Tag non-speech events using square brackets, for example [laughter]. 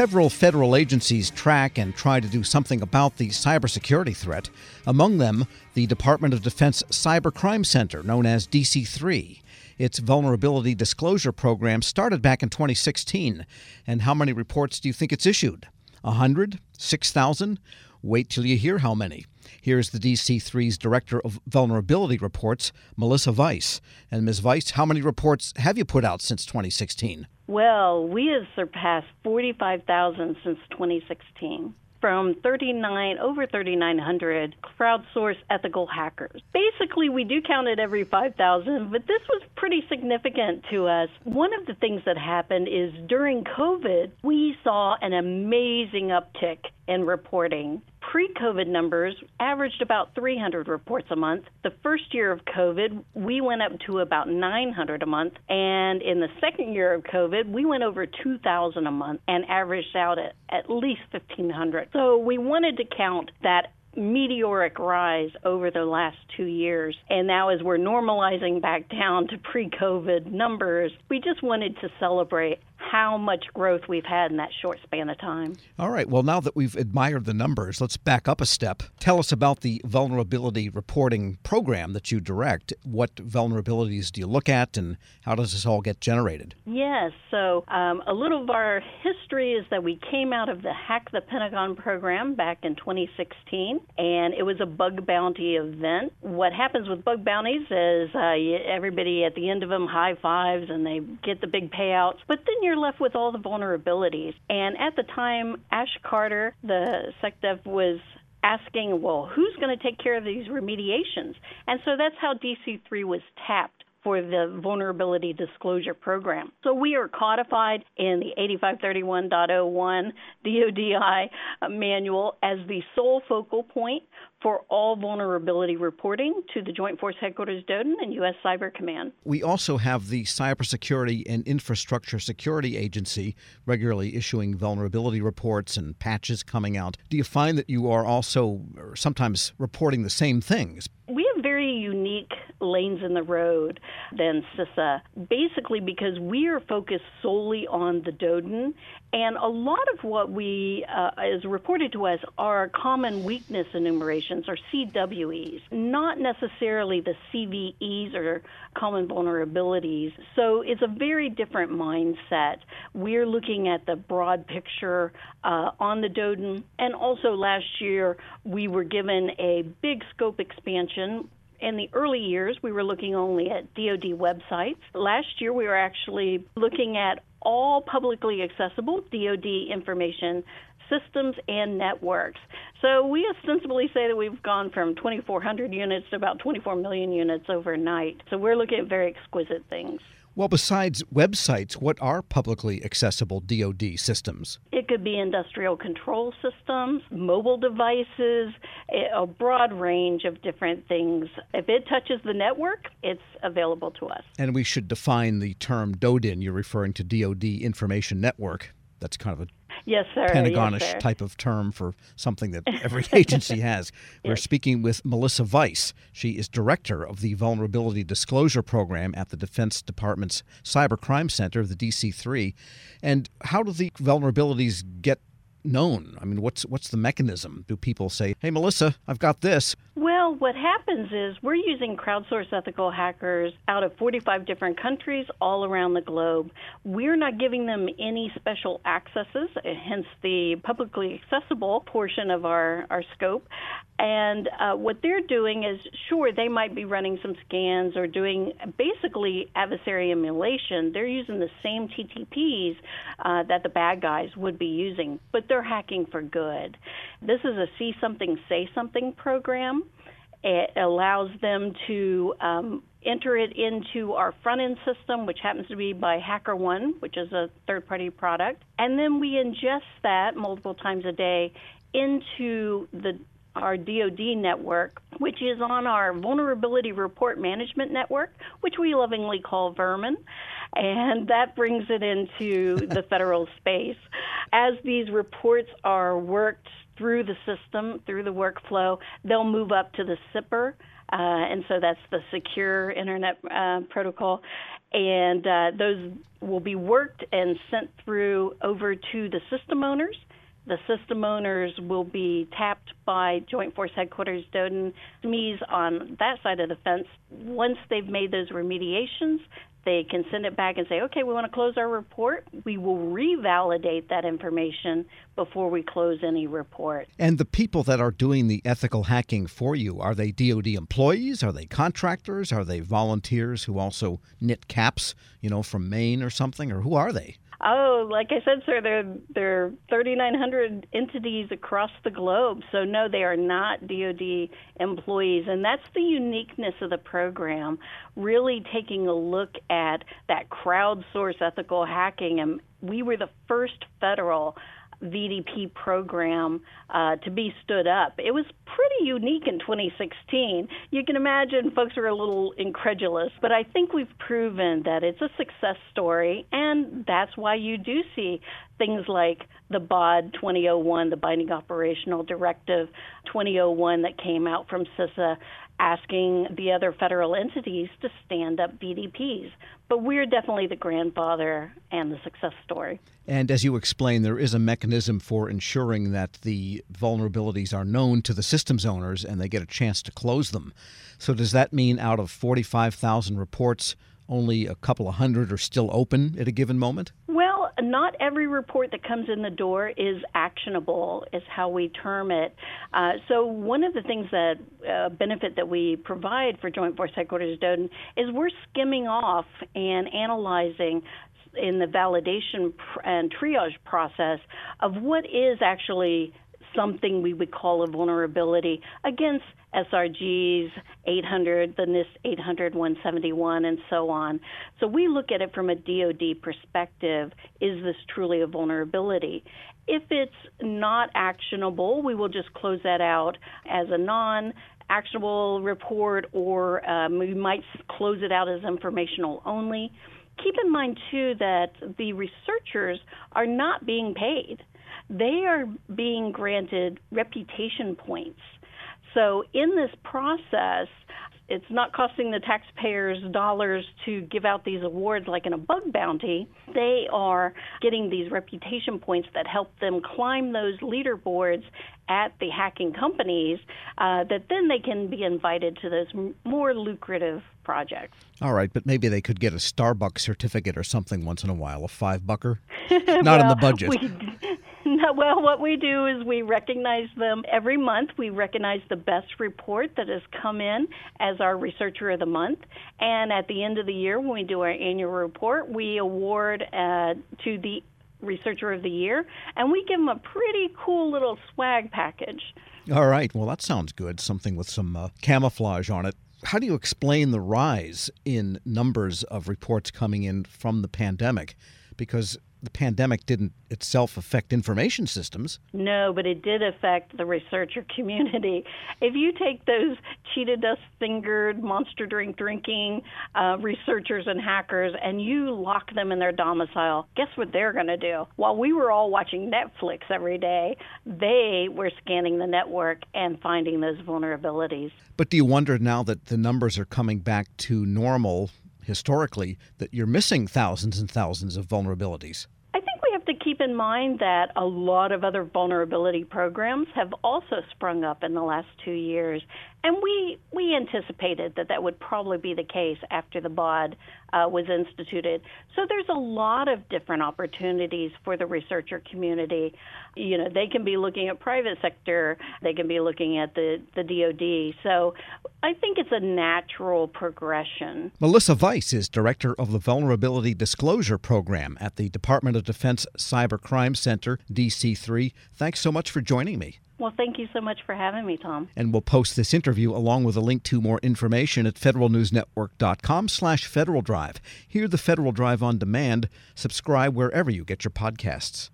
Several federal agencies track and try to do something about the cybersecurity threat, among them the Department of Defense Cybercrime Center, known as DC 3. Its vulnerability disclosure program started back in 2016. And how many reports do you think it's issued? A hundred? Six thousand? Wait till you hear how many. Here's the DC3's Director of Vulnerability Reports, Melissa Vice. And Ms. Vice, how many reports have you put out since 2016? Well, we have surpassed 45,000 since 2016 from 39 over 3900 crowdsourced ethical hackers. Basically, we do count it every 5,000, but this was pretty significant to us. One of the things that happened is during COVID, we saw an amazing uptick in reporting. Pre COVID numbers averaged about 300 reports a month. The first year of COVID, we went up to about 900 a month. And in the second year of COVID, we went over 2,000 a month and averaged out at at least 1,500. So we wanted to count that meteoric rise over the last two years. And now, as we're normalizing back down to pre COVID numbers, we just wanted to celebrate how much growth we've had in that short span of time. All right. Well, now that we've admired the numbers, let's back up a step. Tell us about the vulnerability reporting program that you direct. What vulnerabilities do you look at, and how does this all get generated? Yes. So, um, a little of our history is that we came out of the Hack the Pentagon program back in 2016, and it was a bug bounty event. What happens with bug bounties is uh, everybody at the end of them high fives and they get the big payouts, but then you're left with all the vulnerabilities. And at the time, Ash Carter, the SecDef, was asking, well, who's going to take care of these remediations? And so that's how DC3 was tapped for the vulnerability disclosure program. So we are codified in the 8531.01 DoDI manual as the sole focal point for all vulnerability reporting to the Joint Force Headquarters DoDIN and U.S. Cyber Command. We also have the Cybersecurity and Infrastructure Security Agency regularly issuing vulnerability reports and patches coming out. Do you find that you are also sometimes reporting the same things? We have very unique lanes in the road than CISA, basically because we are focused solely on the DoDIN, and a lot of what we uh, is reported to us are common weakness enumerations or CWEs, not necessarily the CVEs or common vulnerabilities. So it's a very different mindset. We're looking at the broad picture uh, on the DoDIN, and also last year we were given a big scope expansion in the early years, we were looking only at DoD websites. Last year, we were actually looking at all publicly accessible DoD information systems and networks. So we ostensibly say that we've gone from 2,400 units to about 24 million units overnight. So we're looking at very exquisite things. Well, besides websites, what are publicly accessible DoD systems? It could be industrial control systems, mobile devices, a broad range of different things. If it touches the network, it's available to us. And we should define the term DoDIN. You're referring to DoD Information Network. That's kind of a Yes, sir. Pentagonish yes, sir. type of term for something that [laughs] every agency has. We're yes. speaking with Melissa Vice. She is director of the Vulnerability Disclosure Program at the Defense Department's Cybercrime Center, the DC 3. And how do the vulnerabilities get known? I mean, what's what's the mechanism? Do people say, "Hey, Melissa, I've got this"? Well, what happens is we're using crowdsourced ethical hackers out of 45 different countries all around the globe. We're not giving them any special accesses, hence the publicly accessible portion of our, our scope. And uh, what they're doing is, sure, they might be running some scans or doing basically adversary emulation. They're using the same TTPs uh, that the bad guys would be using, but they're hacking for good. This is a see something, say something program. It allows them to um, enter it into our front end system, which happens to be by HackerOne, which is a third party product. And then we ingest that multiple times a day into the our DoD network, which is on our Vulnerability Report Management Network, which we lovingly call Vermin. And that brings it into [laughs] the federal space. As these reports are worked through the system, through the workflow, they'll move up to the SIPR uh, and so that's the secure internet uh, protocol. And uh, those will be worked and sent through over to the system owners. The system owners will be tapped by Joint Force Headquarters DoDIN SMEs on that side of the fence. Once they've made those remediations, they can send it back and say, okay, we want to close our report. We will revalidate that information before we close any report. And the people that are doing the ethical hacking for you, are they DoD employees? Are they contractors? Are they volunteers who also knit caps, you know, from Maine or something? Or who are they? Oh, like I said, sir, there are 3,900 entities across the globe. So no, they are not DoD employees, and that's the uniqueness of the program. Really taking a look at that crowdsource ethical hacking, and we were the first federal VDP program uh, to be stood up. It was pretty unique in 2016. You can imagine folks are a little incredulous, but I think we've proven that it's a success story, and that's why you do see things like the BOD 2001, the Binding Operational Directive 2001 that came out from CISA asking the other federal entities to stand up VDPs. But we're definitely the grandfather and the success story. And as you explain, there is a mechanism for ensuring that the vulnerabilities are known to the systems owners and they get a chance to close them. So, does that mean out of 45,000 reports, only a couple of hundred are still open at a given moment? Well, not every report that comes in the door is actionable, is how we term it. Uh, so, one of the things that uh, benefit that we provide for Joint Force Headquarters DoDIN is we're skimming off and analyzing in the validation and triage process of what is actually something we would call a vulnerability against SRGs 800, the NIST 800 171, and so on. So we look at it from a DoD perspective. Is this truly a vulnerability? If it's not actionable, we will just close that out as a non actionable report, or um, we might close it out as informational only. Keep in mind, too, that the researchers are not being paid they are being granted reputation points. So in this process, it's not costing the taxpayers dollars to give out these awards like in a bug bounty. They are getting these reputation points that help them climb those leaderboards at the hacking companies uh, that then they can be invited to those more lucrative projects. All right, but maybe they could get a Starbucks certificate or something once in a while, a five bucker. [laughs] Not well, in the budget. We, [laughs] well, what we do is we recognize them every month. We recognize the best report that has come in as our Researcher of the Month. And at the end of the year, when we do our annual report, we award uh, to the Researcher of the Year, and we give them a pretty cool little swag package. All right. Well, that sounds good. Something with some uh, camouflage on it. How do you explain the rise in numbers of reports coming in from the pandemic? Because the pandemic didn't itself affect information systems. No, but it did affect the researcher community. [laughs] If you take those Cheeto dust fingered, monster drink drinking uh, researchers and hackers and you lock them in their domicile, guess what they're going to do? While we were all watching Netflix every day, they were scanning the network and finding those vulnerabilities. But do you wonder now that the numbers are coming back to normal historically that you're missing thousands and thousands of vulnerabilities? I think we have to keep in mind that a lot of other vulnerability programs have also sprung up in the last two years. And we, we anticipated that that would probably be the case after the BOD uh, was instituted. So there's a lot of different opportunities for the researcher community. You know, they can be looking at private sector, they can be looking at the, the DoD. So I think it's a natural progression. Melissa Vice is director of the Vulnerability Disclosure Program at the Department of Defense Cyber Crime Center, DC3. Thanks so much for joining me. Well, thank you so much for having me, Tom. And we'll post this interview along with a link to more information at federalnewsnetwork.com slash Federal Drive. Hear the Federal Drive on demand. Subscribe wherever you get your podcasts.